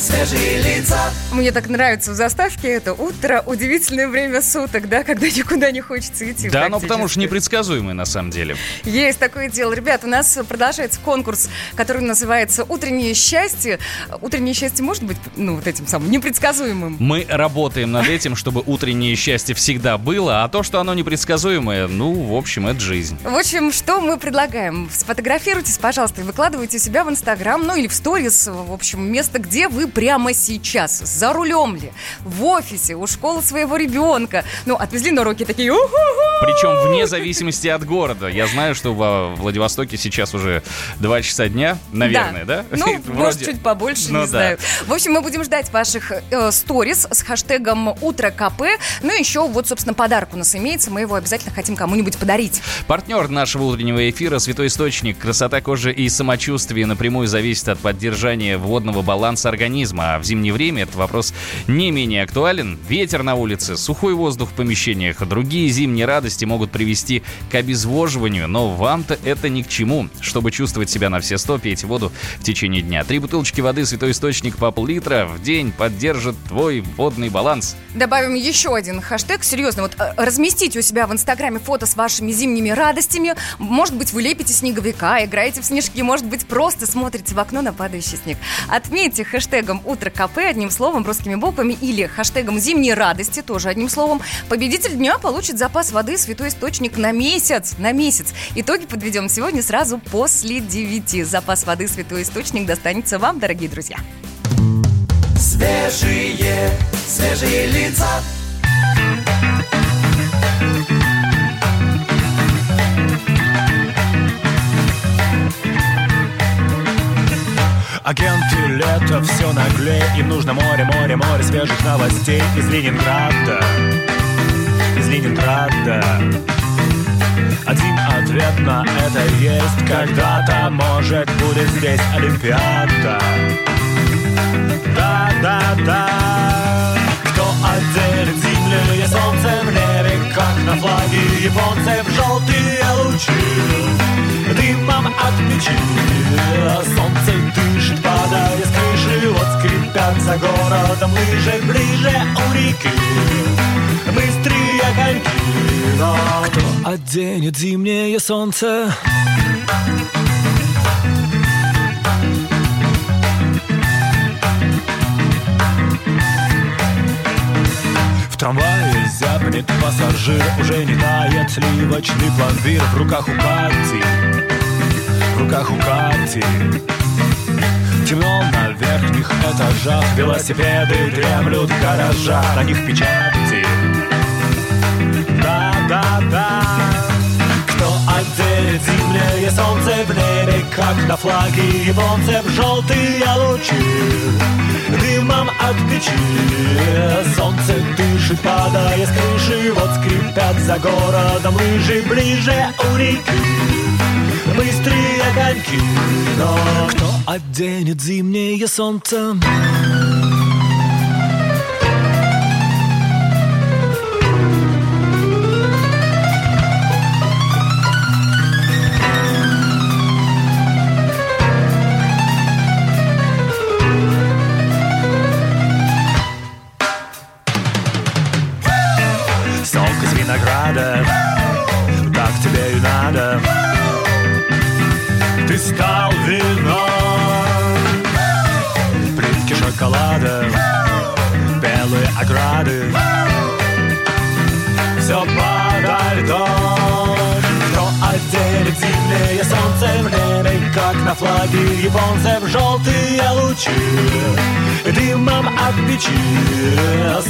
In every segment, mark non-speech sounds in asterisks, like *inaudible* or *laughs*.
свежие лица. Мне так нравится в заставке это утро, удивительное время суток, да, когда никуда не хочется идти. Да, но потому что непредсказуемое на самом деле. Есть такое дело. Ребят, у нас продолжается конкурс, который называется «Утреннее счастье». Утреннее счастье может быть, ну, вот этим самым непредсказуемым. Мы работаем над этим, чтобы утреннее счастье всегда было, а то, что оно непредсказуемое, ну, в общем, это жизнь. В общем, что мы предлагаем? Сфотографируйтесь, пожалуйста, и выкладывайте себя в Инстаграм, ну или в сторис, в общем, место, где вы прямо сейчас, за рулем ли, в офисе, у школы своего ребенка. Ну, отвезли на уроки такие, Причем вне зависимости от города. Я знаю, что во Владивостоке сейчас уже 2 часа дня, наверное, да? Ну, *laughs* Вроде- может, чуть побольше, Ну не да. знаю. В общем, мы будем ждать ваших э, сторис с хэштегом «Утро КП». Ну, еще вот, собственно, подарок у нас имеется. Мы его обязательно хотим кому-нибудь подарить. Партнер нашего утреннего эфира «Святой источник». Красота кожи и самочувствие напрямую зависит от поддержания водного баланса организма. А в зимнее время этот вопрос не менее актуален. Ветер на улице, сухой воздух в помещениях, другие зимние радости могут привести к обезвоживанию, но вам-то это ни к чему. Чтобы чувствовать себя на все сто, пейте воду в течение дня. Три бутылочки воды «Святой источник» по пол-литра в день поддержит твой водный баланс. Добавим еще один хэштег. Серьезно, вот э, разместите у себя в Инстаграме фото с вашими зимними радостями. Может быть, вы лепите снеговика, играете в снежки, может быть, просто смотрите в окно на падающий снег. Отметьте хэштегом «Утро КП» одним словом, русскими буквами, или хэштегом «Зимние радости» тоже одним словом. Победитель дня получит запас воды «Святой источник» на месяц. На месяц. Итоги подведем сегодня сразу после 9. Запас воды «Святой источник» достанется вам, дорогие друзья. Свежие, свежие лица. Агенты лето все наглее Им нужно море, море, море свежих новостей Из Ленинграда. Из Ленинграда. Один ответ на это есть Когда-то, может, будет здесь Олимпиада. Да, Флаге японцев желтые лучи Дымом от печи Солнце дышит, падая с крыши Вот скрипят за городом лыжи Ближе у реки Быстрые коньки Но кто оденет зимнее солнце? В трамвае. Зябнет пассажир Уже не тает сливочный пломбир. В руках у Кати В руках у Кати. Темно на верхних этажах. Велосипеды дремлют в На них печати зимнее солнце в небе Как на флаге японцев желтые лучи Дымом от печи Солнце дышит, падая с крыши Вот скрипят за городом лыжи Ближе у реки Быстрые коньки Но кто оденет зимнее солнце? Надо. Ты стал вином Плитки шоколада Белые ограды. Все подо льдом зимнее солнце в небе Как на флаге японцев желтые лучи. Дымом от печи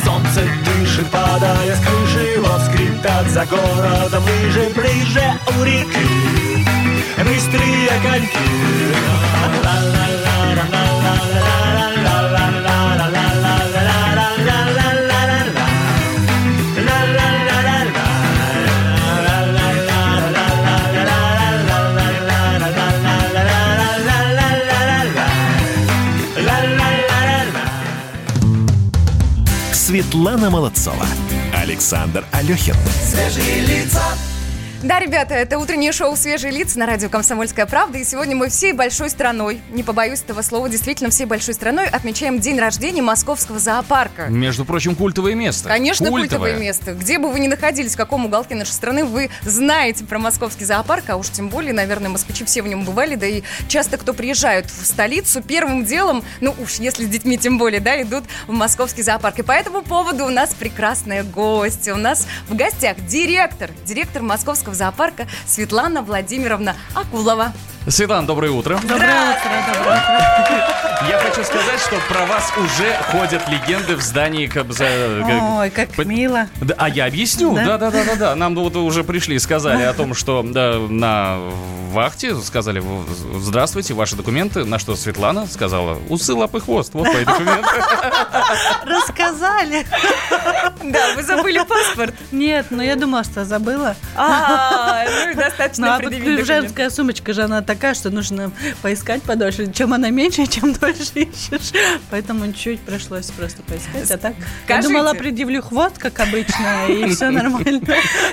Солнце дышит, падая с крыши Вот скрипят за городом лыжи Ближе у реки. Быстрые коньки Светлана Молодцова. Александр Алехин. Свежие лица. Да, ребята, это утреннее шоу «Свежие лица» на радио «Комсомольская правда». И сегодня мы всей большой страной, не побоюсь этого слова, действительно всей большой страной отмечаем день рождения Московского зоопарка. Между прочим, культовое место. Конечно, культовое место. Где бы вы ни находились, в каком уголке нашей страны, вы знаете про московский зоопарк, а уж тем более, наверное, москвичи все в нем бывали, да и часто кто приезжают в столицу, первым делом, ну уж если с детьми тем более, да, идут в московский зоопарк. И по этому поводу у нас прекрасная гостья. У нас в гостях директор, директор московского зоопарка Светлана Владимировна Акулова. Светлана, доброе утро. Доброе утро, доброе утро. Я хочу сказать, что про вас уже ходят легенды в здании Кобза... Ой, как П- мило. А я объясню. Да? Да, да, да, да, да. Нам вот уже пришли, сказали о том, что да, на вахте сказали «В- здравствуйте, ваши документы. На что Светлана сказала усы, лапы, хвост. Вот мои документы. Рассказали. Да, вы забыли паспорт. Нет, но я думала, что забыла. А, ну и Ну, достаточно а женская сумочка же она такая, что нужно поискать подольше. Чем она меньше, *laughs* чем дольше ищешь. Поэтому чуть пришлось просто поискать. А так, я думала, предъявлю хвост, как обычно, и *laughs* все нормально.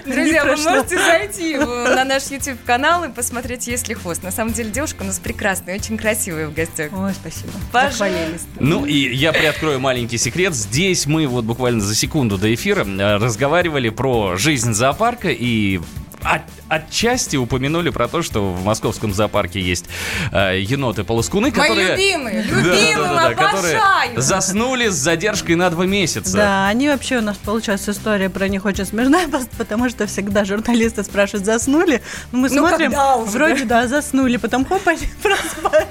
Друзья, вы можете зайти на наш YouTube-канал и посмотреть, есть ли хвост. На самом деле девушка у нас прекрасная, очень красивая в гостях. Ой, спасибо. Пожалуйста. Ну и я приоткрою маленький секрет. Здесь мы вот буквально за секунду до эфира э, разговаривали про жизнь зоопарка и от- отчасти упомянули про то, что в московском зоопарке есть э, еноты-полоскуны, Мои которые... любимые, Да, любимые, да, да, да, которые заснули с задержкой на два месяца. Да, они вообще у нас получается история про них очень смешная, *laughs* потому что всегда журналисты спрашивают, заснули? Ну, мы Ну, смотрим, уже, вроде да, заснули, потом хоп, они *laughs* просыпаются.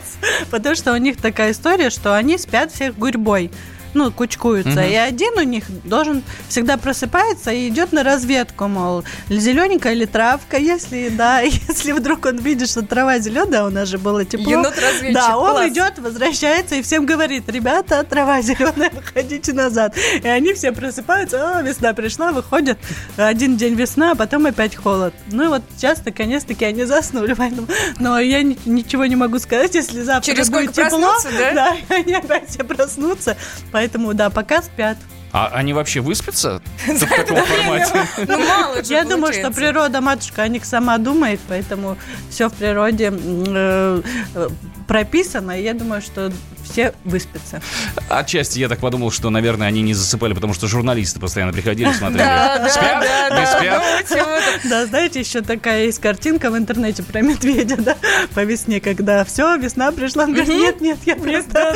Потому что у них такая история, что они спят всех гурьбой. Ну, кучкуются. И один у них должен всегда просыпается и идет на разведку, мол, зелененькая или травка, если да, *laughs* если вдруг он видит, что трава зеленая, у нас же было тепло. Енот-разведчик, Да, он класс. идет, возвращается и всем говорит, ребята, трава *laughs* зеленая, выходите назад. И они все просыпаются, о, весна пришла, выходят, один день весна, а потом опять холод. Ну и вот сейчас, наконец-таки, они заснули, поэтому... Но я ни- ничего не могу сказать, если завтра Через будет тепло. да? Да, *laughs* они опять все проснутся. Поэтому, да, пока спят. А они вообще выспятся *laughs* в таком формате? *laughs* Ну, мало Я думаю, что природа, матушка, о них сама думает, поэтому все в природе э, прописано, я думаю, что все выспятся. Отчасти я так подумал, что, наверное, они не засыпали, потому что журналисты постоянно приходили, *laughs* смотрели. Спят? да, Не да, спят? Да, знаете, еще такая есть картинка в интернете про медведя, да, по весне, когда все, весна пришла, он говорит, нет, нет, я просто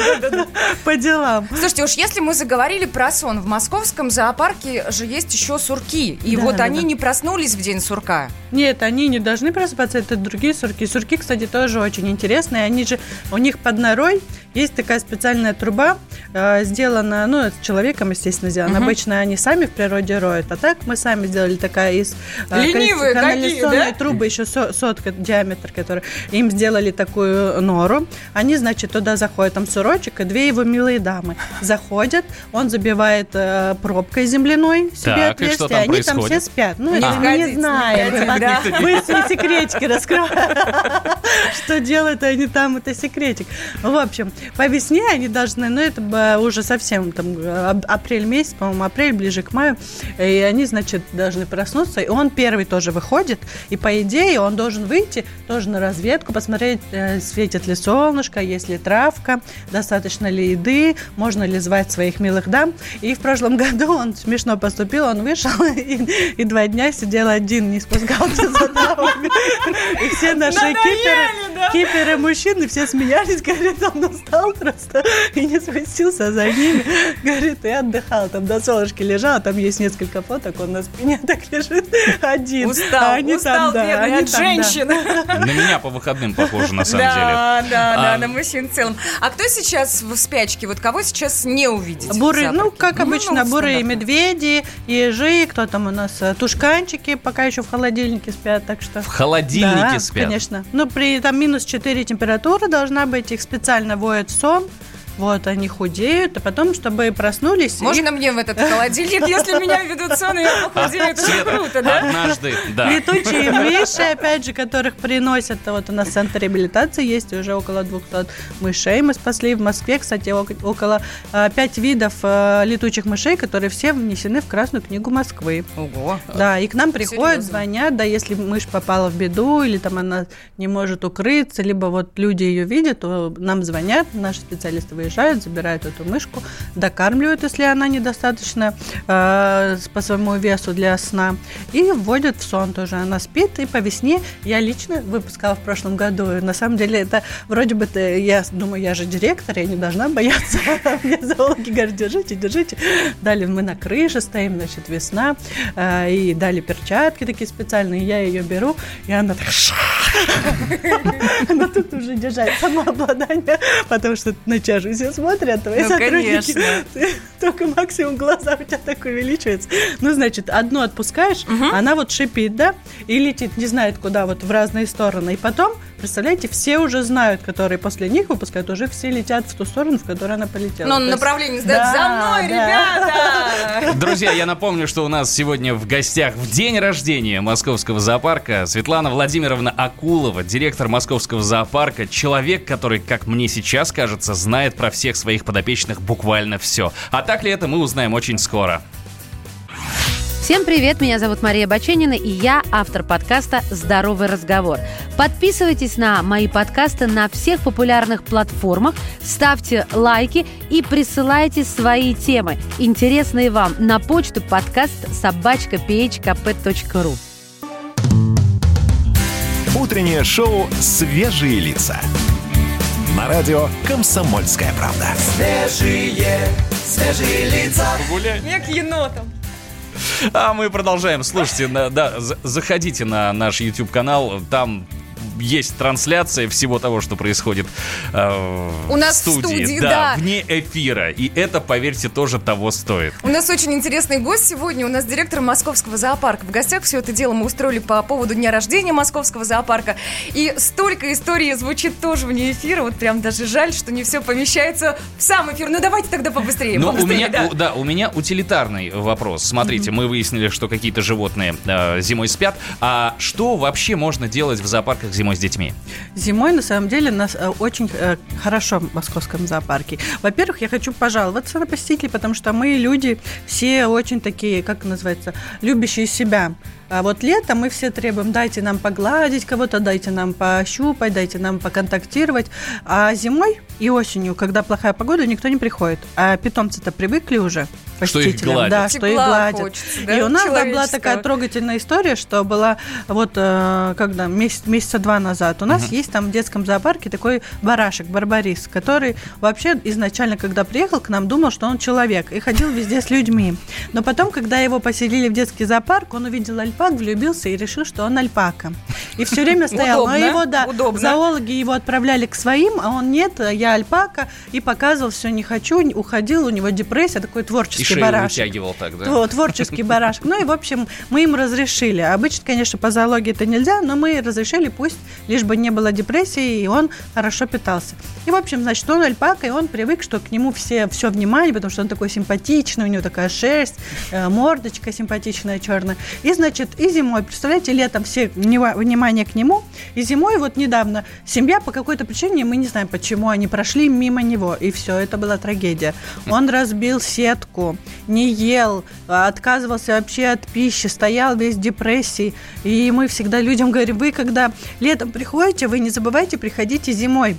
*laughs* по делам. Слушайте, уж если мы заговорили про сон, в московском зоопарке же есть еще сурки. И Да, вот да, они да. не проснулись в день сурка. Нет, они не должны просыпаться, это другие сурки. Сурки, кстати, тоже очень интересные. Они же, у них под норой есть такая специальная труба, э, сделана, ну, человеком, естественно, сделана. Обычно они сами в природе роют, а так мы сами сделали такая из э, Ленивые канализационной да? трубы, еще со- сотка диаметр, который им сделали такую нору. Они, значит, туда заходят, там сурочек и две его милые дамы. Заходят, он забивает э, пробкой земляной себе Так, и что отверстие, там они там все спят. Ну, Не входите, не знаем. Мы все секретики раскрываем. *laughs* Что делают они там, это секретик. В общем, по весне они должны, ну, это уже совсем там ап- апрель месяц, по-моему, апрель, ближе к маю, и они, значит, должны проснуться, и он первый тоже выходит, и по идее он должен выйти тоже на разведку, посмотреть, э, светит ли солнышко, есть ли травка, достаточно ли еды, можно ли звать своих милых дам. И в прошлом *laughs* году он смешно поступил, он вышел *laughs* и, и два дня сидел один, не спускался за дамами. *laughs* И все наши киперы, киперы мужчины, все смеялись, говорит, он устал *laughs* просто и не спустился за ними. Говорит, и отдыхал, там до солнышки лежал, там есть несколько фоток, он на спине *laughs* так лежит один. Устал, А они устал, там, да, бедный, они от там, да. женщины. *laughs* На меня по выходным похоже, на самом деле. Да, да, да, А- на мужчин в целом. А кто сейчас в спячке? Вот кого сейчас не увидите? в Бурые, ну, как обычно, ну, бурые стандартно. медведи, ежи, кто там у нас, э, тушканчики пока еще в холодильнике спят, так что... В холодильнике да, спят. конечно. Ну, при там минус 4 температура должна быть, их специально воет сон, вот, они худеют, а потом, чтобы проснулись... и- Можно мне в этот холодильник, если меня ведут сон, и я похудею? Это же круто, да? однажды, да. Летучие мыши, опять же, которых приносят. Вот у нас центр реабилитации есть уже около 200 мышей. Мы спасли в Москве, кстати, ок- около 5 видов э, летучих мышей, которые все внесены в Красную книгу Москвы. Ого. Да, и к нам приходят, Серьезно? звонят, да, если мышь попала в беду, или там она не может укрыться, либо вот люди ее видят, то нам звонят, наши специалисты выезжают, забирают эту мышку, докармливают, если она недостаточно э, по своему весу для сна, и вводят в сон тоже. Она спит, и по весне я лично выпускала в прошлом году. На самом деле это вроде бы, ты- я думаю, я же директор, я не должна бояться. *laughs* Мне зоологи говорят, держите, держите. Далее мы на крыше стоим, значит, весна, э, и дали перчатки такие специальные, я ее беру, и она так *laughs* она тут уже держать самообладание, потому что на тебя же все смотрят, твои Ну, сотрудники. конечно. Ты *laughs* Только максимум глаза у тебя так увеличивается. Ну, значит, одну отпускаешь, она вот шипит, да, и летит, не знает куда, вот в разные стороны. И потом, представляете, все уже знают, которые после них выпускают, уже все летят в ту сторону, в которую она полетела. Но есть- направление сдает Да, за мной, да. ребята! Друзья, я напомню, что у нас сегодня в гостях в день рождения Московского зоопарка Светлана Владимировна Акулова, директор Московского зоопарка, человек, который, как мне сейчас кажется, знает про всех своих подопечных буквально все. А так ли это, мы узнаем очень скоро. Всем привет, меня зовут Мария Баченина, и я автор подкаста «Здоровый разговор». Подписывайтесь на мои подкасты на всех популярных платформах, ставьте лайки и присылайте свои темы, интересные вам, на почту подкаст собачка phkp.ru. Утреннее шоу «Свежие лица». На радио «Комсомольская правда». Свежие, свежие лица. Я к енотам. А мы продолжаем. Слушайте, да, за- заходите на наш YouTube-канал, там есть трансляция всего того, что происходит э, У нас в студии, да. вне эфира. И это, поверьте, тоже того стоит. У нас очень интересный гость сегодня. У нас директор Московского зоопарка. В гостях все это дело мы устроили по поводу дня рождения Московского зоопарка. И столько историй звучит тоже вне эфира. Вот прям даже жаль, что не все помещается в сам эфир. Ну давайте тогда побыстрее. Но у побыстрее, меня, да. у- да, у меня утилитарный вопрос. Смотрите, мы выяснили, что какие-то животные э, зимой спят. А что вообще можно делать в зоопарках зимой с детьми? Зимой, на самом деле, нас э, очень э, хорошо в московском зоопарке. Во-первых, я хочу пожаловаться на посетителей, потому что мы люди все очень такие, как называется, любящие себя. А вот летом мы все требуем, дайте нам погладить кого-то, дайте нам пощупать, дайте нам поконтактировать. А зимой и осенью, когда плохая погода, никто не приходит. А питомцы-то привыкли уже Что их посетителям. гладят. Да, что их Тепла гладят. хочется, да, И у нас да, была такая трогательная история, что была вот э, когда месяц, месяца два назад у нас есть там в детском зоопарке такой барашек Барбарис, который вообще изначально, когда приехал к нам, думал, что он человек и ходил везде с людьми. Но потом, когда его поселили в детский зоопарк, он увидел альпак, влюбился и решил, что он альпака. И все время *laughs* стоял. Но Удобно, его, да, удобно. зоологи его отправляли к своим, а он нет, я альпака, и показывал, все не хочу, уходил, у него депрессия, такой И творческий шею барашек. вытягивал так, да? Тво- Творческий барашек. Ну и, в общем, мы им разрешили. Обычно, конечно, по зоологии это нельзя, но мы разрешили, пусть лишь бы не было депрессии, и он хорошо питался. И, в общем, значит, он альпака, и он привык, что к нему все, все внимание, потому что он такой симпатичный, у него такая шерсть, э, мордочка симпатичная, черная. И, значит, и зимой, представляете, летом все внимание к нему, и зимой вот недавно семья по какой-то причине, мы не знаем почему, они прошли мимо него, и все, это была трагедия. Он разбил сетку, не ел, отказывался вообще от пищи, стоял весь в депрессии. И мы всегда людям говорим, вы когда летом приходите, вы не забывайте, приходите зимой.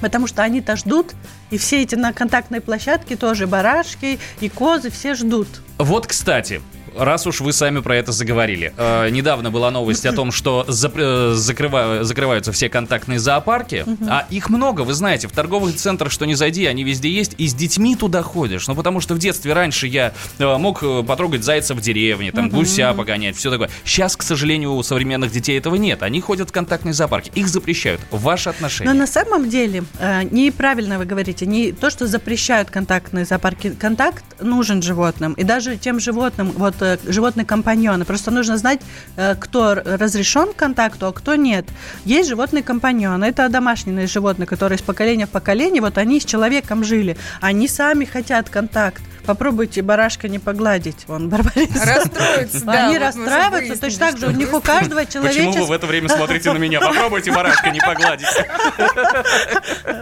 Потому что они-то ждут, и все эти на контактной площадке тоже барашки и козы, все ждут. Вот, кстати, раз уж вы сами про это заговорили. э, недавно была новость о том, что зап- э, закрыва- закрываются все контактные зоопарки. А их много, вы знаете. В торговых центрах, что не зайди, они везде есть. И с детьми туда ходишь. Ну, потому что в детстве раньше я э, мог э, потрогать зайца в деревне, там, гуся погонять, все такое. Сейчас, к сожалению, у современных детей этого нет. Они ходят в контактные зоопарки. Их запрещают. Ваши отношения? Но на самом деле э, неправильно вы говорите, не то, что запрещают контактные зоопарки. Контакт нужен животным. И даже тем животным, вот э, животные-компаньоны. Просто нужно знать, э, кто разрешен к контакту, а кто нет. Есть животные-компаньоны. Это домашние животные, которые из поколения в поколение, вот они с человеком жили. Они сами хотят контакт. Попробуйте барашка не погладить. Он барбарис. Расстроится, да. Они вот расстраиваются, точно так же у них у каждого Почему вы в это время смотрите на меня? Попробуйте барашка не погладить.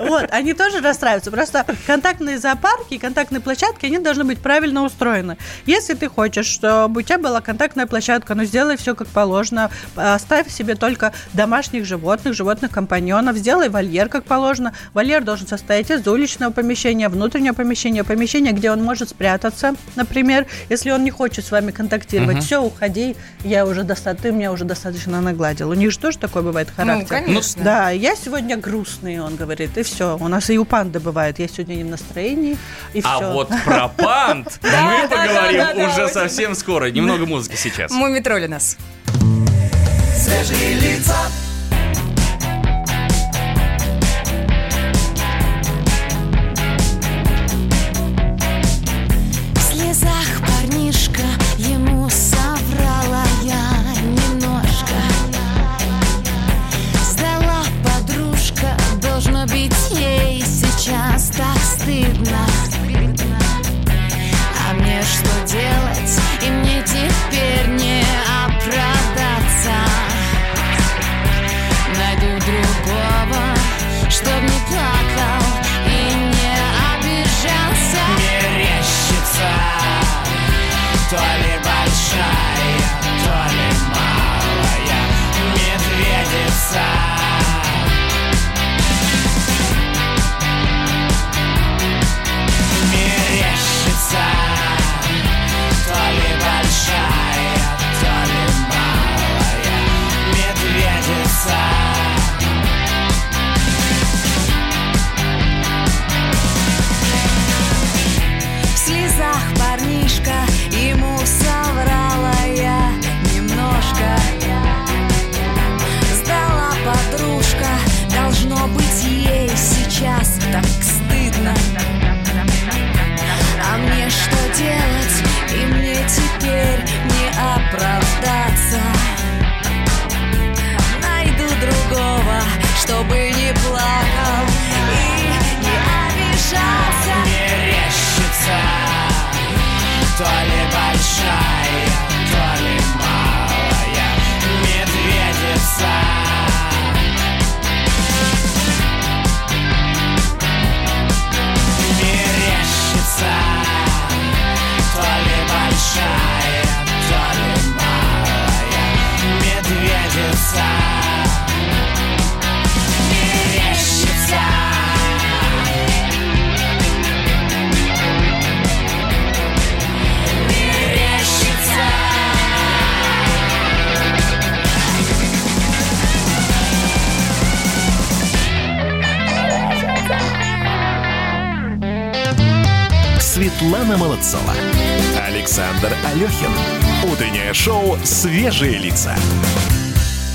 Вот, они тоже расстраиваются. Просто контактные зоопарки и контактные площадки, они должны быть правильно устроены. Если ты хочешь, чтобы у тебя была контактная площадка, ну сделай все как положено. Оставь себе только домашних животных, животных компаньонов. Сделай вольер как положено. Вольер должен состоять из уличного помещения, внутреннего помещения, помещения, где он может спрятаться, например, если он не хочет с вами контактировать. Все, уходи, я уже достаточно, ты меня уже достаточно нагладил. У них же тоже такой бывает Ну, характер. конечно. Да, я сегодня грустный, он говорит, и все. У нас и у панды бывает, я сегодня не в настроении, и А все. вот про пант *laughs* мы поговорим уже совсем скоро. Немного музыки сейчас. Мумитроли нас. Свежие лица. Светлана Молодцова. Александр Алехин. Утреннее шоу «Свежие лица».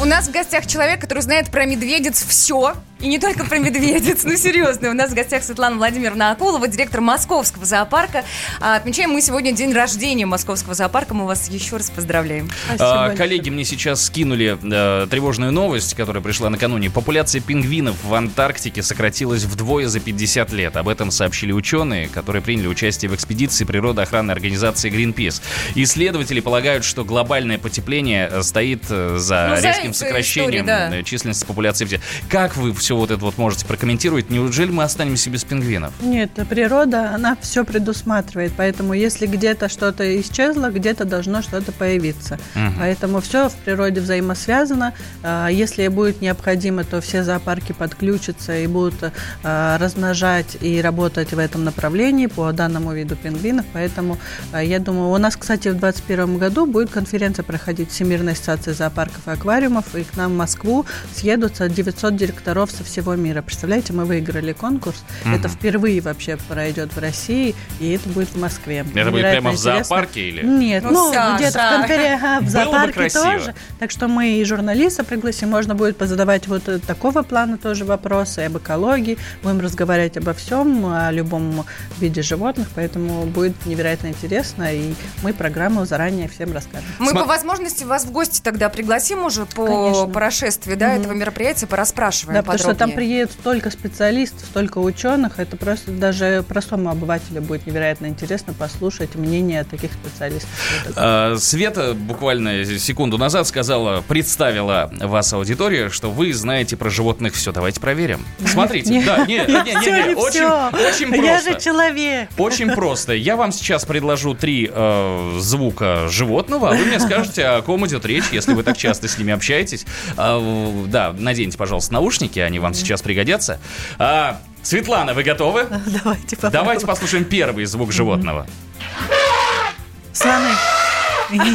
У нас в гостях человек, который знает про медведец все. И не только про медведец, ну серьезно. У нас в гостях Светлана Владимировна Акулова, директор Московского зоопарка. А, Отмечаем мы сегодня день рождения Московского зоопарка. Мы вас еще раз поздравляем. А, коллеги мне сейчас скинули э, тревожную новость, которая пришла накануне. Популяция пингвинов в Антарктике сократилась вдвое за 50 лет. Об этом сообщили ученые, которые приняли участие в экспедиции природоохранной организации Greenpeace. Исследователи полагают, что глобальное потепление э, стоит э, за Ну, за резким этой сокращением историей, да. э, численности популяции. птиц. Как вы все вот это вот можете прокомментировать? Неужели мы останемся без пингвинов? Нет, природа, она все предусматривает, поэтому если где-то что-то исчезло, где-то должно что-то появиться. Мгм. Поэтому все в природе взаимосвязано. А, Если будет необходимо, то все зоопарки подключатся и будут а, размножать и работать в этом направлении по данному виду пингвинов. Поэтому а, я думаю, у нас, кстати, в 2021 году будет конференция проходить Всемирной ассоциации зоопарков и аквариумов, и к нам в Москву съедутся 900 директоров со со всего мира. Представляете, мы выиграли конкурс. Это впервые вообще пройдет в России, и это будет в Москве. Это будет прямо в интересно. зоопарке или? Нет, Ну, ну, где-то в, конфере- ага, в зоопарке тоже. Так что мы и журналиста пригласим, можно будет позадавать вот э, такого плана тоже вопросы об экологии, будем разговаривать обо всем, о любом виде животных, поэтому будет невероятно интересно, и мы программу заранее всем расскажем. Мы Сма- по возможности вас в гости тогда пригласим уже по Конечно. прошествии да, этого мероприятия, пораспрашиваем Да, потому что там приедет столько специалистов, столько ученых, это просто даже простому обывателю будет невероятно интересно послушать мнение таких специалистов. А, Света буквально секунду назад сказала, представила вас аудитория, что вы знаете про животных все. Давайте проверим. *laughs* Смотрите, Не. да, не, не, не, Всё, не, не очень, очень Я просто. же человек. Очень просто. Я вам сейчас предложу три э, звука животного, а вы мне скажете, о ком идет речь, если вы так часто с ними общаетесь. В- да, наденьте, пожалуйста, наушники, они вам сейчас пригодятся. А, Светлана, вы готовы? *laughs* Давайте попробуем. Давайте послушаем первый звук животного. Слоны.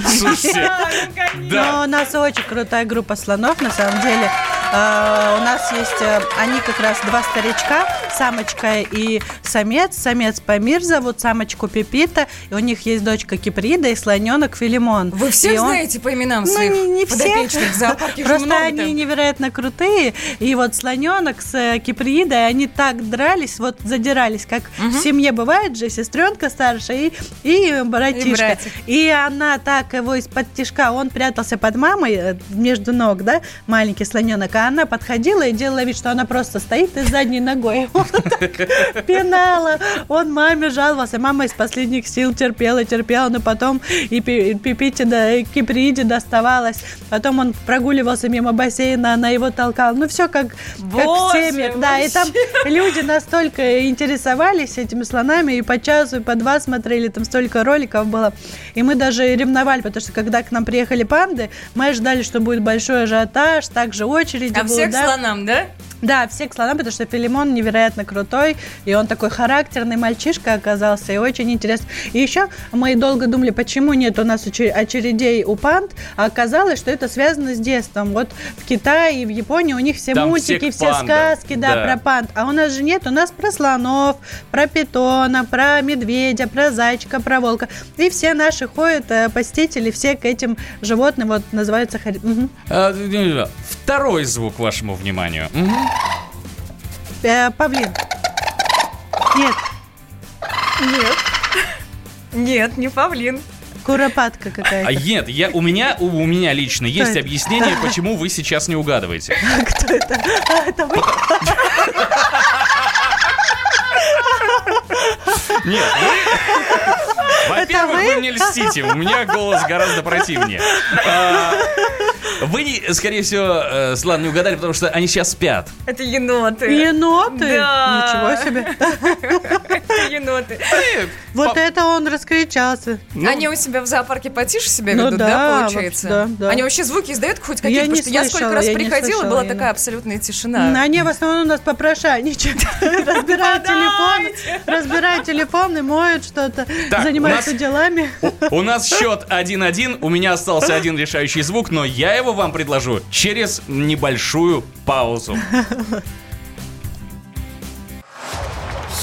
Слушайте, *laughs* Но да. у нас очень крутая группа слонов, на самом деле. Э, У нас есть, э, они как раз два старичка, самочка и самец. Самец Памир зовут, самочку Пепита, и у них есть дочка Киприда и слоненок Филимон. Вы всех И он- знаете по именам Ну, своих не, не все. подопечных же Просто они там. невероятно крутые. И вот слоненок с э, Кипридой, они так дрались, вот задирались, как в семье бывает же, сестренка старшая и, и братишка. И братик. И она так его из-под тишка, он прятался под мамой э, между ног, да, маленький слоненок, а она подходила и делала вид, что она просто стоит и задней ногой *laughs* его так пинала. Он маме жаловался, мама из последних сил терпела, терпела, но потом и Пи- и Пипите, да, и Киприде доставалось. Потом он прогуливался мимо бассейна, она его толкала. Ну, все как, как в Боже, семьях, да. И там люди настолько интересовались этими слонами, и по часу, и по два смотрели, там столько роликов было. И мы даже ревновали, потому что когда к нам приехали панды, мы ожидали, что будет большой ажиотаж, также очереди А будут, всех да. слонам, да? Да, все к слонам, потому что Филимон невероятно крутой, и он такой характерный мальчишка оказался, и очень интересно. И еще мы долго думали, почему нет у нас очер- очередей у панд, а оказалось, что это связано с детством. Вот в Китае и в Японии у них все Там мультики, все панда, сказки, да, да. про панд. А у нас же нет, у нас про слонов, про питона, про медведя, про зайчика, про волка. И все наши ходят, э, посетители, все к этим животным, вот называются... А, Второй звук вашему вниманию. Мгм. Э, Павлин. Нет, Нет. Нет, не павлин. куропатка А какая-то. нет, я, у, меня, у, у меня лично есть это? объяснение, почему вы сейчас не угадываете. Кто это? А, это вы? Нет, вы... Во-первых, вы? вы мне льстите, у меня голос гораздо противнее. Вы, не- скорее всего, э, Слан, не угадали, потому что они сейчас спят. Это еноты. Еноты? Да. Ничего себе. *laughs* Еноты. Вот это он раскричался. Они у себя в зоопарке потише себя Ну ведут, да, получается? Они вообще звуки издают хоть какие-то? Я не Потому что я слышала, сколько раз приходила, была такая абсолютная тишина. Они в основном у нас попрошайничают. *laughs* Разбирают телефоны, разбирают телефоны, моют что-то, занимаются делами. У нас счет 1-1, у меня остался один решающий звук, но я его вам предложу через небольшую паузу. *laughs*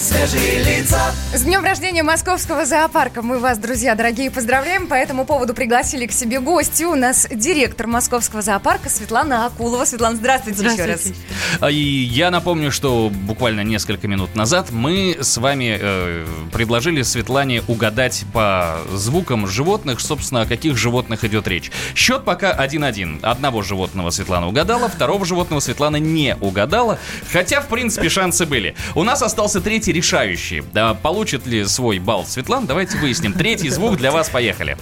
свежие лица. С днем рождения Московского зоопарка мы вас, друзья, дорогие, поздравляем. По этому поводу пригласили к себе гостю. У нас директор Московского зоопарка Светлана Акулова. Светлана, здравствуйте, еще раз. Здравствуйте. А, И я напомню, что буквально несколько минут назад мы с вами э, предложили Светлане угадать по звукам животных, собственно, о каких животных идет речь. Счет пока 1-1. Одного животного Светлана угадала, второго животного Светлана не угадала, хотя, в принципе, шансы были. У нас остался третий решающий. Да, получит ли свой балл Светлана, давайте выясним. Третий звук для вас, поехали.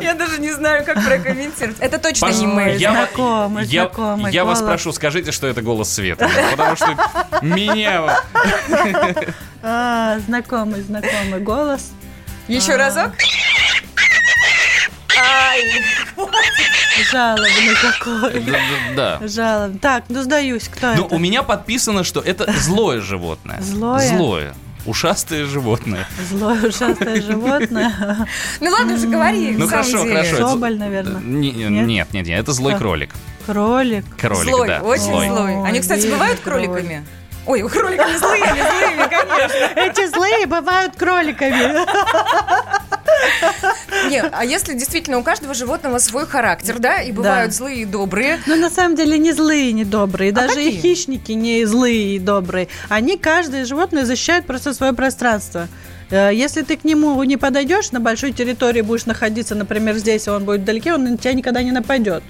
Я даже не знаю, как прокомментировать. Это точно не мы. я Знакомый, я, знакомый я вас прошу, скажите, что это голос Света. Потому что меня... А, знакомый, знакомый голос. Еще разок. Ай, Жалобный какой. Да, да, да. Жалобный. Так, ну сдаюсь, кто Но это? у меня подписано, что это злое животное. Злое? Злое. Ушастое животное. Злое ушастое животное. *laughs* Ну ладно уже, говори. Ну хорошо, хорошо. Соболь, наверное. Не- Нет? Нет, нет, это злой кролик. Кролик. Кролик, Злой, да. очень злой. злой. Ой, Они, кстати, бывают кролик. кроликами? Ой, кроликами злыми, злыми, конечно. Эти злые бывают кроликами. *laughs* Не, а если действительно у каждого животного свой характер, да, и бывают Да. злые и добрые, Но на самом деле не злые, не добрые. Даже и какие? хищники не злые и добрые. Они, каждое животное защищает просто свое пространство. Э, Если ты к нему не подойдешь, на большой территории будешь находиться, например, здесь, и он будет вдалеке, он на тебя никогда не нападет.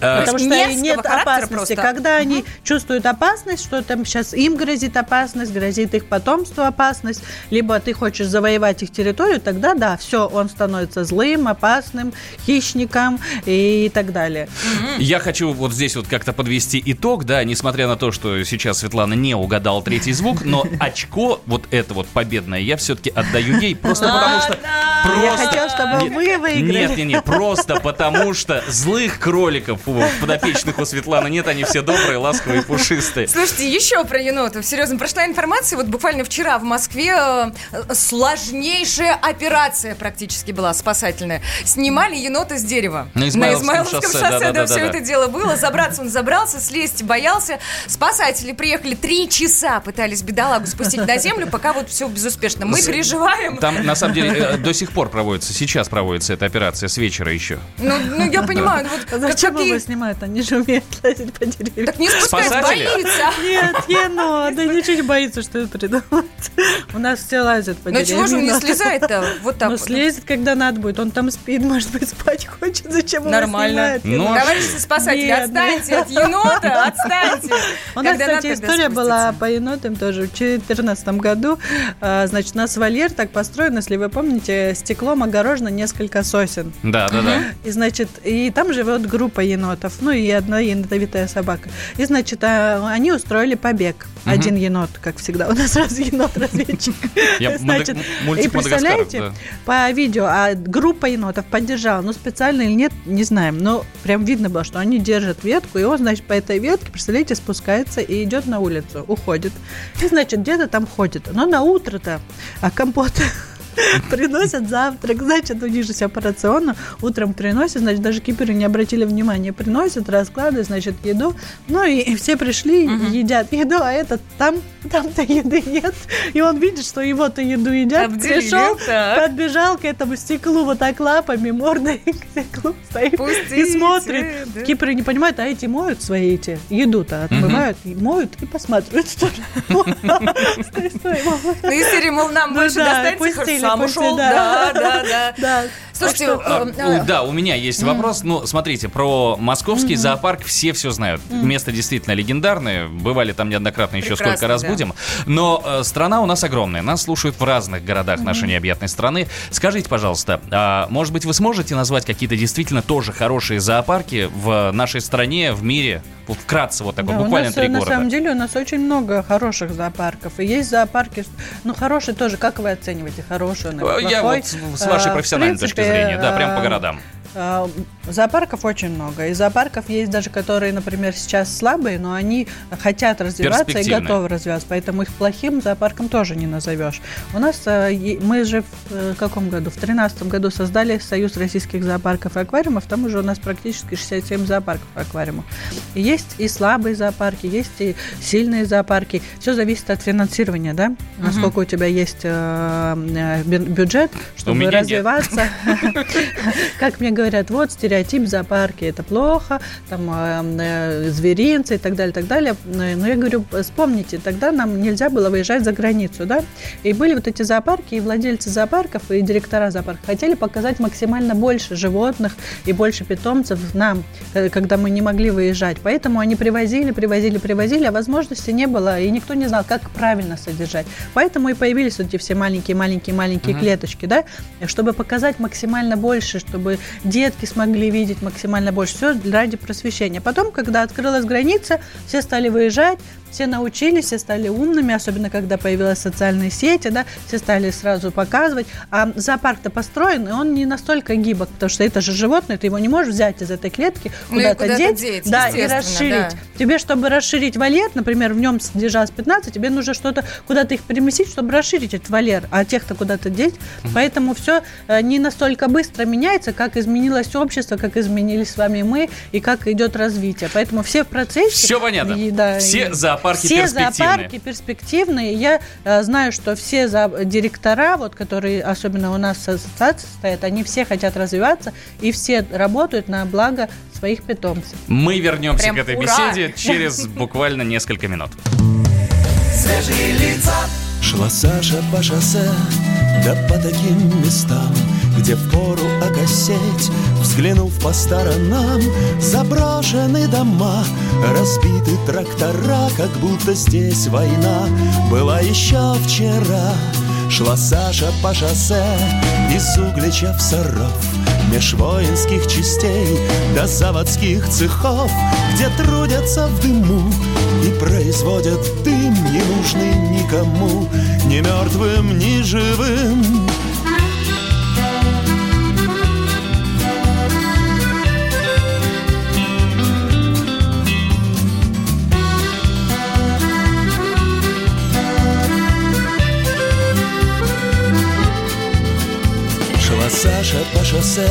А, Потому что нет опасности. просто. Когда они чувствуют опасность, что там сейчас им грозит опасность, грозит их потомству опасность, либо ты хочешь завоевать их территорию, тогда да, все, он становится злым, опасным, хищником и так далее. Я хочу вот здесь вот как-то подвести итог, да, несмотря на то, что сейчас Светлана не угадала третий звук, но очко вот это вот победное я все-таки отдаю ей, просто потому что... Я Просто... хотела, чтобы Нет, вы выиграли. Нет, нет, нет, просто потому что злых кроликов у подопечных у Светланы нет, они все добрые, ласковые, пушистые. Слушайте, еще про енотов. Серьезно, прошла информация, вот буквально вчера в Москве э, э, сложнейшая операция практически была спасательная. Снимали енота с дерева. На Измайловском шоссе, да, да-да-да-да-да. все это дело было. Забраться он забрался, слезть боялся. Спасатели приехали три часа, пытались бедолагу спустить на землю, пока вот все безуспешно. Мы переживаем. Там, на самом деле, э, до сих пор проводится, сейчас проводится эта операция, с вечера еще. Ну, ну, я понимаю, ну вот Какие- его снимают? Они же умеют *laughs* лазить по деревьям. Так не спускать, боится. *laughs* Нет, енот, да ничего не боится, что это придумать. У нас все лазят по Но деревьям. чего же он не слезает-то? Вот так Ну, вот. слезет, когда надо будет. Он там спит, *laughs* может быть, спать хочет. Зачем Нормально. Ну, Товарищи спасатели, отстаньте от енота, отстаньте. У нас, Когда надо, кстати, история была по енотам тоже. В 2014 году, а, значит, у нас вольер так построен, если вы помните, стеклом огорожено несколько сосен. Да, да, да. И, значит, и там живет группа енотов, ну и одна енотовитая собака. И, значит, а, они устроили побег. Один енот, как всегда. *laughs* У нас сразу енот-разведчик. *laughs* Значит, и представляете, по видео, а группа енотов поддержала, ну, специально или нет, не знаем, но прям видно было, что они держат ветку, и он, значит, по этой ветке, представляете, спускается и идет на улицу, уходит. И, значит, где-то там ходит. Но на утро-то, а компот *laughs* *laughs* приносят завтрак, значит, у них же все операционно, утром приносят, значит, даже киперы не обратили внимания, приносят, раскладывают, значит, еду, ну и, и все пришли, едят еду, а этот там, там-то еды нет, и он видит, что его-то еду едят, Обделили, пришел, так. подбежал к этому стеклу вот так лапами, мордой к стеклу стоит Пустите, и смотрит. да. Кипры не понимают, а эти моют свои эти еду-то, отмывают, и моют и посматривают. *laughs* *laughs* Ну, из серии, мол, нам Ну больше достанется, пустили, сам ушел. да. Да, да, *laughs* Слушайте, А, э, э, у- Да, у меня есть вопрос. Ну, смотрите, про московский зоопарк все все знают. Место действительно легендарное. Бывали там неоднократно еще Прекрасно, сколько раз да. будем. Но э, страна у нас огромная. Нас слушают в разных городах нашей необъятной страны. Скажите, пожалуйста, а, может быть, вы сможете назвать какие-то действительно тоже хорошие зоопарки в нашей стране, в мире? Вкратце, вот так Да, буквально нас, три на города. самом деле у нас очень много хороших зоопарков. И есть зоопарки, ну, хорошие тоже. Как вы оцениваете? Хороший, он или Я плохой? вот с- вашей А, в профессиональной точки принципе, зрения, да, прям по а, городам. э, зоопарков очень много. И зоопарков есть даже, которые, например, сейчас слабые, но они хотят развиваться и готовы развиваться. Поэтому их плохим зоопарком тоже не назовешь. У нас, э, мы же в э, каком году? В тринадцатом году создали Союз российских зоопарков и аквариумов. Там уже у нас практически 67 зоопарков и аквариумов. И есть и слабые зоопарки, есть и сильные зоопарки. Все зависит от финансирования, да? Насколько у тебя есть э, э, бю- бюджет, чтобы развиваться. *laughs* *laughs* Как мне говорят, вот стереотип зоопарки, это плохо, там э, э, зверинцы и так далее, так далее. Но я говорю, вспомните, тогда нам нельзя было выезжать за границу, да? И были вот эти зоопарки, и владельцы зоопарков, и директора зоопарков хотели показать максимально больше животных и больше питомцев нам, э, когда мы не могли выезжать. Поэтому они привозили, привозили, привозили, а возможности не было, и никто не знал, как правильно содержать. Поэтому и появились вот эти все маленькие-маленькие-маленькие клеточки, да, чтобы показать максимально больше, чтобы детки смогли видеть максимально больше. Все ради просвещения. Потом, когда открылась граница, все стали выезжать, все научились, все стали умными, особенно когда появились социальные сети, да, все стали сразу показывать. А зоопарк-то построен, и он не настолько гибок, потому что это же животное, ты его не можешь взять из этой клетки, Ну куда-то куда-то деть, деть, да, и расширить. да. Тебе, чтобы расширить вольер, например, в нем содержалось 15, тебе нужно что-то куда-то их переместить, чтобы расширить этот вольер, а тех-то куда-то деть. Поэтому все не настолько быстро меняется, как изменилось общество, как изменились с вами мы и как идет развитие. Поэтому все в процессе. Все понятно. И, да, Все и- зоопарки все перспективные. зоопарки перспективные. Я э, знаю, что все за- директора, вот, которые особенно у нас в ассоциации стоят, они все хотят развиваться и все работают на благо своих питомцев. Мы вернемся Прям к этой ура! беседе через буквально несколько минут. Свежие лица Шла Саша по шоссе, да по таким местам, где впору окосеть, взглянув по сторонам, заброшены дома, разбиты трактора, как будто здесь война была еще вчера. Шла Саша по шоссе из Углича в Саров, Меж воинских частей до заводских цехов, Где трудятся в дыму и производят дым, Не нужный никому, ни мертвым, ни живым. Саша по шоссе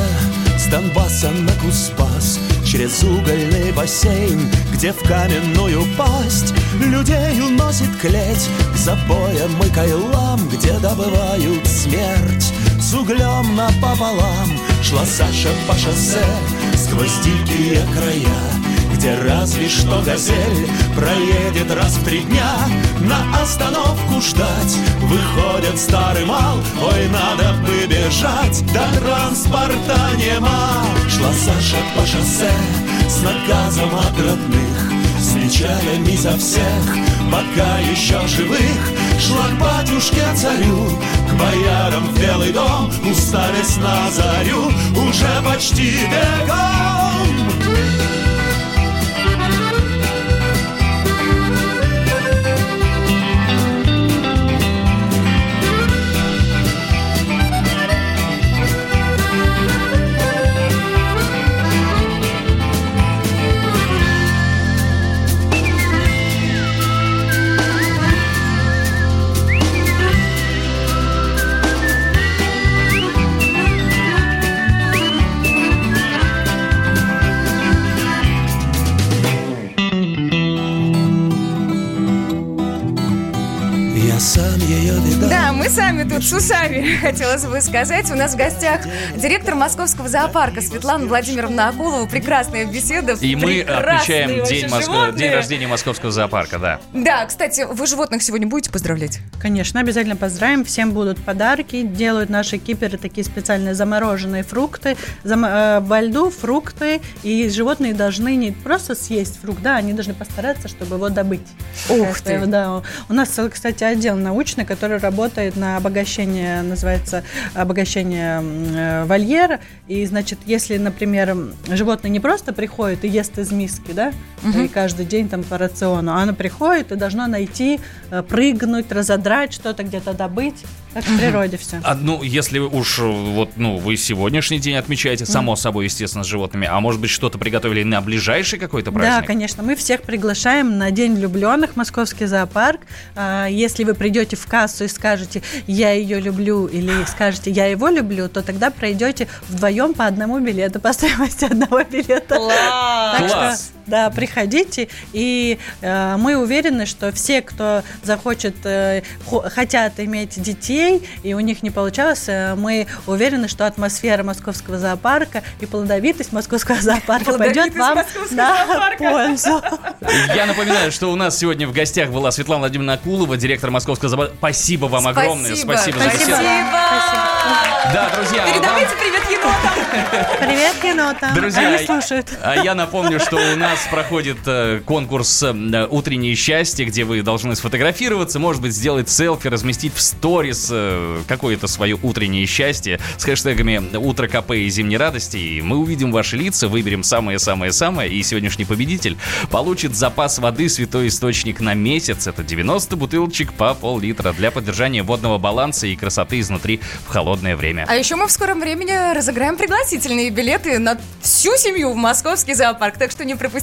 с Донбасса на Куспас Через угольный бассейн, где в каменную пасть Людей уносит клеть к забоям и кайлам Где добывают смерть. С углем напополам Шла Саша по шоссе сквозь дикие края где разве что газель проедет раз в три дня. На остановку ждать выходит старый мал. Ой, надо бы бежать, да транспорта нема. Шла Саша по шоссе с наказом от родных. С печалями за всех, пока еще живых. Шла к батюшке царю, к боярам в Белый дом. Уставясь на зарю, уже почти бегом сами тут с усами, *laughs* хотелось бы сказать. У нас в гостях директор Московского зоопарка Светлана Владимировна Акулова. Прекрасная беседа. И мы отмечаем день, Моско- животные. день рождения Московского зоопарка, да. Да, кстати, вы животных сегодня будете поздравлять? Конечно, обязательно поздравим. Всем будут подарки. Делают наши киперы такие специальные замороженные фрукты. Зам- э, во льду фрукты. И животные должны не просто съесть фрукт, да, они должны постараться, чтобы его добыть. Ух Это, ты. Да, у нас, кстати, отдел научный, который работает на обогащение, называется обогащение э, вольера. И, значит, если, например, животное не просто приходит и ест из миски, да, и каждый день там по рациону, а оно приходит и должно найти, э, прыгнуть, разодрать что-то, где-то добыть. Так в природе все. А, ну, если уж э, вот, ну, вы сегодняшний день отмечаете, само собой, естественно, с животными, а может быть, что-то приготовили на ближайший какой-то праздник? Да, конечно. Мы всех приглашаем на День влюбленных Московский зоопарк. А, Если вы придете в кассу и скажете, я ее люблю, или скажете, я его люблю, то тогда пройдете вдвоем по одному билету, по стоимости *laughs* одного билета. Так Класс! что, да, приходите, и э, мы уверены, что все, кто захочет, э, хо- хотят иметь детей, и у них не получалось, э, мы уверены, что атмосфера московского зоопарка и плодовитость московского зоопарка пойдет вам московского на зоопарка. пользу. Я напоминаю, что у нас сегодня в гостях была Светлана Владимировна Акулова, директор Московского зоопарка. Спасибо вам огромное. Спасибо за Спасибо. беседу. Спасибо. Да, друзья, вам- Передавайте привет енотам. Привет, енота. Друзья, Они слушают. а я напомню, что у нас проходит э, конкурс э, «Утреннее счастье», где вы должны сфотографироваться, может быть, сделать селфи, разместить в сторис э, какое-то свое утреннее счастье с хэштегами «Утро КП» и «Зимней радости». И мы увидим ваши лица, выберем самое-самое-самое, и сегодняшний победитель получит запас воды «Святой Источник» на месяц. Это 90 бутылочек по пол-литра для поддержания водного баланса и красоты изнутри в холодное время. А еще мы в скором времени разыграем пригласительные билеты на всю семью в московский зоопарк. Так что не пропустите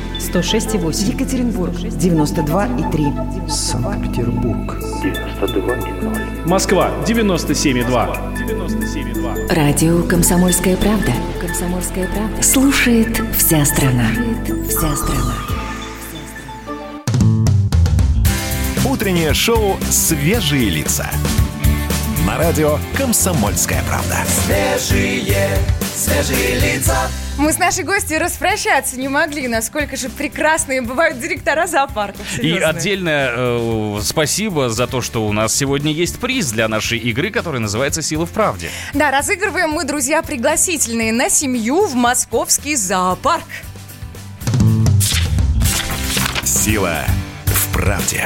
106,8. Екатеринбург 92,3. Санкт-Петербург. 92,0. Москва 97,2. 97,2. Радио «Комсомольская правда». «Комсомольская правда». Слушает вся страна. Вся страна. Утреннее шоу «Свежие лица». На радио «Комсомольская правда». Свежие, свежие лица. Мы с нашей гостью распрощаться не могли, насколько же прекрасные бывают директора зоопарков. И отдельное э, спасибо за то, что у нас сегодня есть приз для нашей игры, которая называется «Сила в правде». Да, разыгрываем мы, друзья, пригласительные на семью в московский зоопарк. Сила в правде.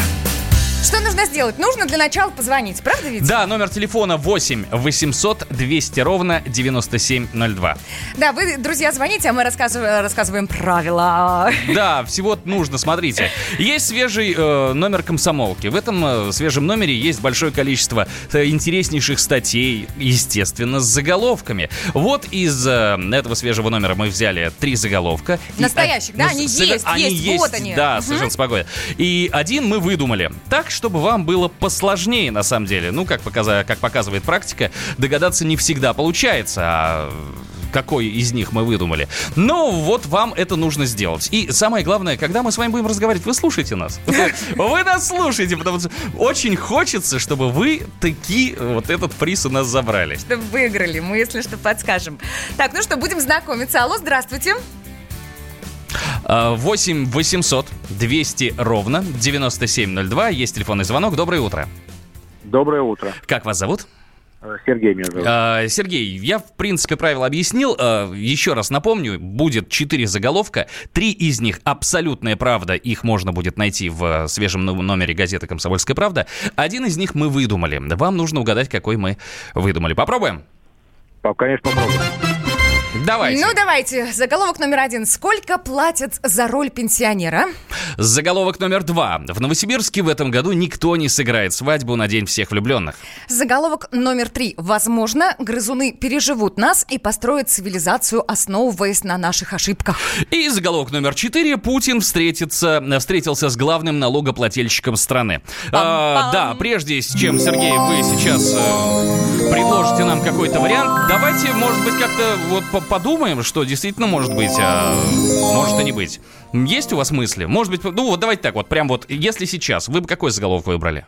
Что нужно сделать? Нужно для начала позвонить, правда ведь? Да, номер телефона 8 800 200 ровно 9702. Да, вы, друзья, звоните, а мы рассказываем, рассказываем правила. *laughs* Да, всего нужно, смотрите. Есть свежий э, номер комсомолки. В этом э, свежем номере есть большое количество э, интереснейших статей, естественно, с заголовками. Вот из э, этого свежего номера мы взяли три заголовка. И, Настоящих, э, да, ну, они сове- есть, есть, вот они. Да, Мгм. совершенно спокойно. И один мы выдумали. Так, чтобы вам было посложнее, на самом деле. Ну, как, показа- как показывает практика, догадаться не всегда получается. А какой из них мы выдумали. Но вот вам это нужно сделать. И самое главное, когда мы с вами будем разговаривать, вы слушайте нас. *laughs* Вы нас слушаете, потому что очень хочется, чтобы вы таки вот этот приз у нас забрали. Чтобы выиграли, мы, если что, подскажем. Так, ну что, будем знакомиться. Алло, здравствуйте. А, 8 800 200 ровно 9702. Есть телефонный звонок. Доброе утро. Доброе утро. Как вас зовут? Э, Сергей меня зовут. А, Сергей, я в принципе правила объяснил. А, Еще раз напомню, будет четыре заголовка. Три из них абсолютная правда. Их можно будет найти в свежем но- номере газеты «Комсомольская правда». Один из них мы выдумали. Вам нужно угадать, какой мы выдумали. Попробуем? Конечно, попробуем. Давайте. Ну, давайте. Заголовок номер один. Сколько платят за роль пенсионера? Заголовок номер два. В Новосибирске в этом году никто не сыграет свадьбу на День всех влюбленных. Заголовок номер три. Возможно, грызуны переживут нас и построят цивилизацию, основываясь на наших ошибках. И заголовок номер четыре. Путин встретится, встретился с главным налогоплательщиком страны. А, да, прежде чем, Сергей, вы сейчас э, предложите нам какой-то вариант, давайте, может быть, как-то вот по- подумаем, что действительно может быть, а может и не быть. Есть у вас мысли? Может быть, ну вот давайте так вот, прям вот, если сейчас, вы бы какой заголовок выбрали?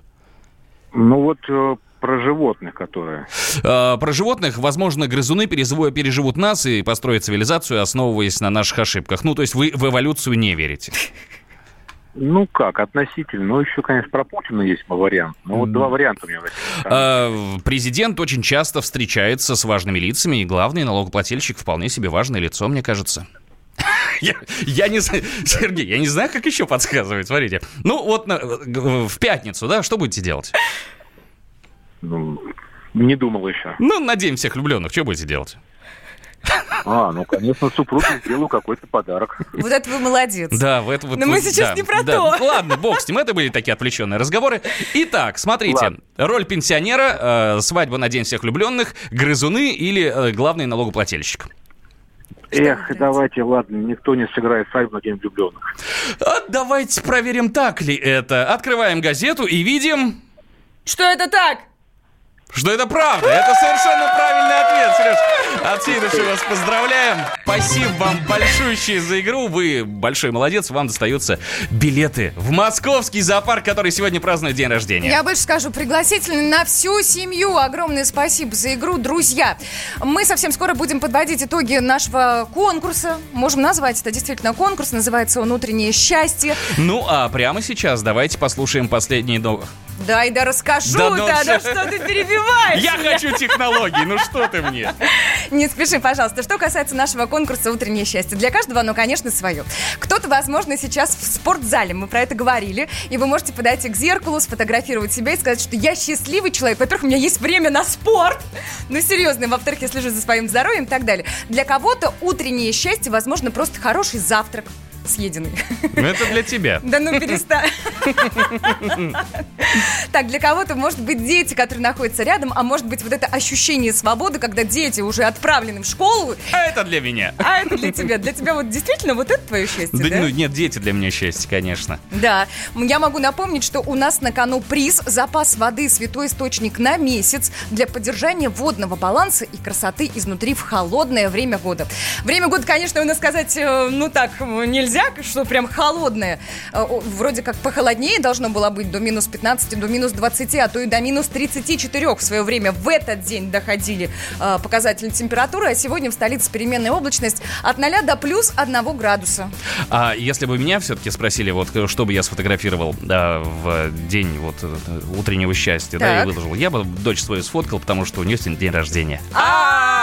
Ну вот э, про животных, которые. Э, про животных, возможно, грызуны переживут нас и построят цивилизацию, основываясь на наших ошибках. Ну, то есть вы в эволюцию не верите. Ну как, относительно. Ну, еще, конечно, про Путина есть вариант. Ну, вот два варианта у меня. Э, Президент очень часто встречается с важными лицами, и главный налогоплательщик вполне себе важное лицо, мне кажется. *laughs* Я, я не знаю, Сергей, я не знаю, как еще подсказывать. Смотрите. Ну, вот на- в пятницу, да, что будете делать? Ну, не думал еще. Ну, на день всех влюбленных, что будете делать? А, ну, конечно, супруге сделаю какой-то подарок. Вот это вы молодец. Да, в это вот... Но мы сейчас да, не про да. то. Ладно, бог с ним, это были такие отвлеченные разговоры. Итак, смотрите, роль пенсионера, э, свадьба на день всех влюбленных, грызуны или э, главный налогоплательщик? Эх, давайте, ладно, никто не сыграет свадьбу на день влюбленных. А давайте проверим, так ли это. Открываем газету и видим, Что это так? Что это правда. Это совершенно правильный ответ, Сереж. От всей души вас поздравляем. Спасибо вам большущее за игру. Вы большой молодец. Вам достаются билеты в московский зоопарк, который сегодня празднует день рождения. Я больше скажу, пригласительный на всю семью. Огромное спасибо за игру, друзья. Мы совсем скоро будем подводить итоги нашего конкурса. Можем назвать это действительно конкурс. Называется он «Утреннее счастье». Ну, а прямо сейчас давайте послушаем последние новости. Дай да расскажу, Да да, ну да, всё. что ты перебиваешь Я хочу технологий, ну что ты мне? Не спеши, пожалуйста. Что касается нашего конкурса «Утреннее счастье», для каждого оно, конечно, свое. Кто-то, возможно, сейчас в спортзале, мы про это говорили, и вы можете подойти к зеркалу, сфотографировать себя и сказать, что я счастливый человек. Во-первых, у меня есть время на спорт, ну, серьезно, во-вторых, я слежу за своим здоровьем и так далее. Для кого-то утреннее счастье, возможно, просто хороший завтрак съеденный. Это для тебя. *laughs* Да ну перестань. Так, для кого-то, может быть, дети, которые находятся рядом, а может быть, вот это ощущение свободы, когда дети уже отправлены в школу, А это для меня. а это для тебя. Для тебя вот действительно вот это твое счастье, Да, ну, нет, дети для меня счастье, конечно. Да, я могу напомнить, что у нас на кону приз запас воды «Святой источник» на месяц для поддержания водного баланса и красоты изнутри в холодное время года. Время года, конечно, у нас сказать, э, ну так, э, нельзя, что прям холодное. Э, Вроде как похолоднее должно было быть до минус 15, до минус 20, а то и до минус 34 в свое время. В этот день доходили э, показатели температуры, а сегодня в столице переменная облачность от 0 до плюс 1 градуса. А если бы меня все-таки спросили, вот э, что бы я сфотографировал да, в день вот утреннего счастья, да, и Так. выложил, я бы дочь свою сфоткал, потому что у нее сегодня день рождения. Слушай,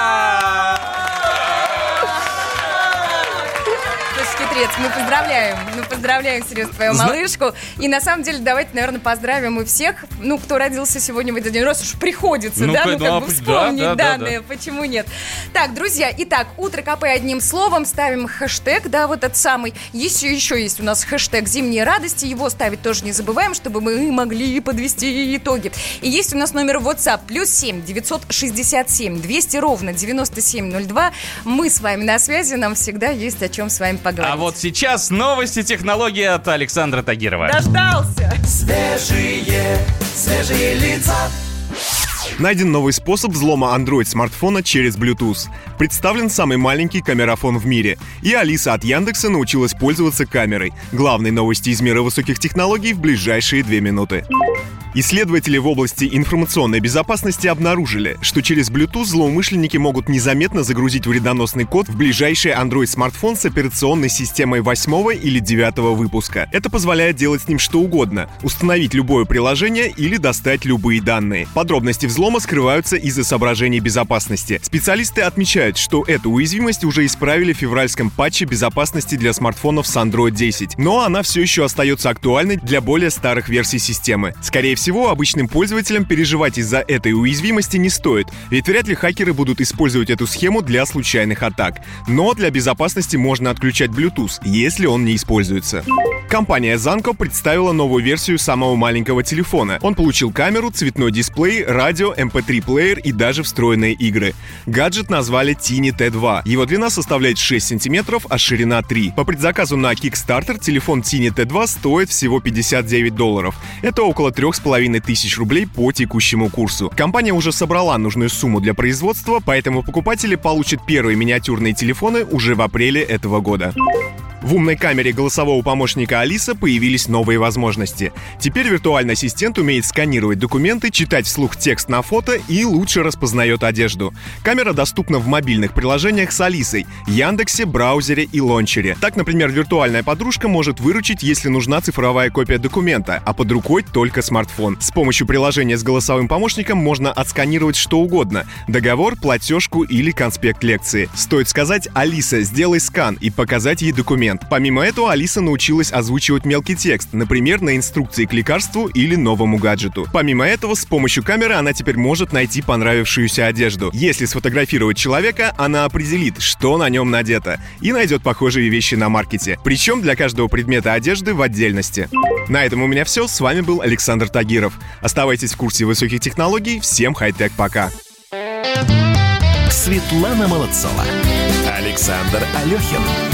хитрец, мы поздравляем. Мы поздравляем, серьезно, твою Зна- малышку. И на самом деле, давайте, наверное, поздравим и всех, ну, кто родился сегодня в этот день. Раз уж приходится, Ну, да, ну, да, как бы да, вспомнить да, да, данные, почему нет. Так, друзья, итак, утро КП одним словом, ставим хэштег, да, вот этот самый. Еще, еще есть у нас хэштег «Зимние радости», его ставить тоже не забываем, чтобы мы могли подвести итоги. И есть у нас номер WhatsApp, плюс 7 967 200 ровно 9702. Мы с вами на связи, нам всегда есть о чем с вами поговорить. А вот сейчас новости технологии от Александра Тагирова. Дождался! Свежие, свежие лица. Найден новый способ взлома Android-смартфона через Bluetooth. Представлен самый маленький камерафон в мире. И Алиса от Яндекса научилась пользоваться камерой. Главные новости из мира высоких технологий в ближайшие две минуты. Исследователи в области информационной безопасности обнаружили, что через Bluetooth злоумышленники могут незаметно загрузить вредоносный код в ближайший Android-смартфон с операционной системой 8 или 9 выпуска. Это позволяет делать с ним что угодно, установить любое приложение или достать любые данные. Подробности взлома скрываются из-за соображений безопасности. Специалисты отмечают, что эту уязвимость уже исправили в февральском патче безопасности для смартфонов с Android 10, но она все еще остается актуальной для более старых версий системы. Скорее всего, обычным пользователям переживать из-за этой уязвимости не стоит, ведь вряд ли хакеры будут использовать эту схему для случайных атак. Но для безопасности можно отключать Bluetooth, если он не используется. Компания Zanko представила новую версию самого маленького телефона. Он получил камеру, цветной дисплей, радио, MP3-плеер и даже встроенные игры. Гаджет назвали Tiny T2. Его длина составляет 6 сантиметров, а ширина 3. По предзаказу на Kickstarter телефон Tiny T2 стоит всего 59 долларов. Это около 3,5 тысяч рублей по текущему курсу. Компания уже собрала нужную сумму для производства, поэтому покупатели получат первые миниатюрные телефоны уже в апреле этого года. В умной камере голосового помощника Алиса появились новые возможности. Теперь виртуальный ассистент умеет сканировать документы, читать вслух текст на фото и лучше распознает одежду. Камера доступна в мобильных приложениях с Алисой, Яндексе, браузере и лончере. Так, например, виртуальная подружка может выручить, если нужна цифровая копия документа, а под рукой только смартфон. С помощью приложения с голосовым помощником можно отсканировать что угодно – договор, платежку или конспект лекции. Стоит сказать «Алиса, сделай скан» и показать ей документ. Помимо этого, Алиса научилась озвучивать мелкий текст, например, на инструкции к лекарству или новому гаджету. Помимо этого, с помощью камеры она теперь может найти понравившуюся одежду. Если сфотографировать человека, она определит, что на нем надето, и найдет похожие вещи на маркете. Причем для каждого предмета одежды в отдельности. На этом у меня все. С вами был Александр Тагиров. Оставайтесь в курсе высоких технологий. Всем хай-тек пока. Светлана Молодцова. Александр Алехин.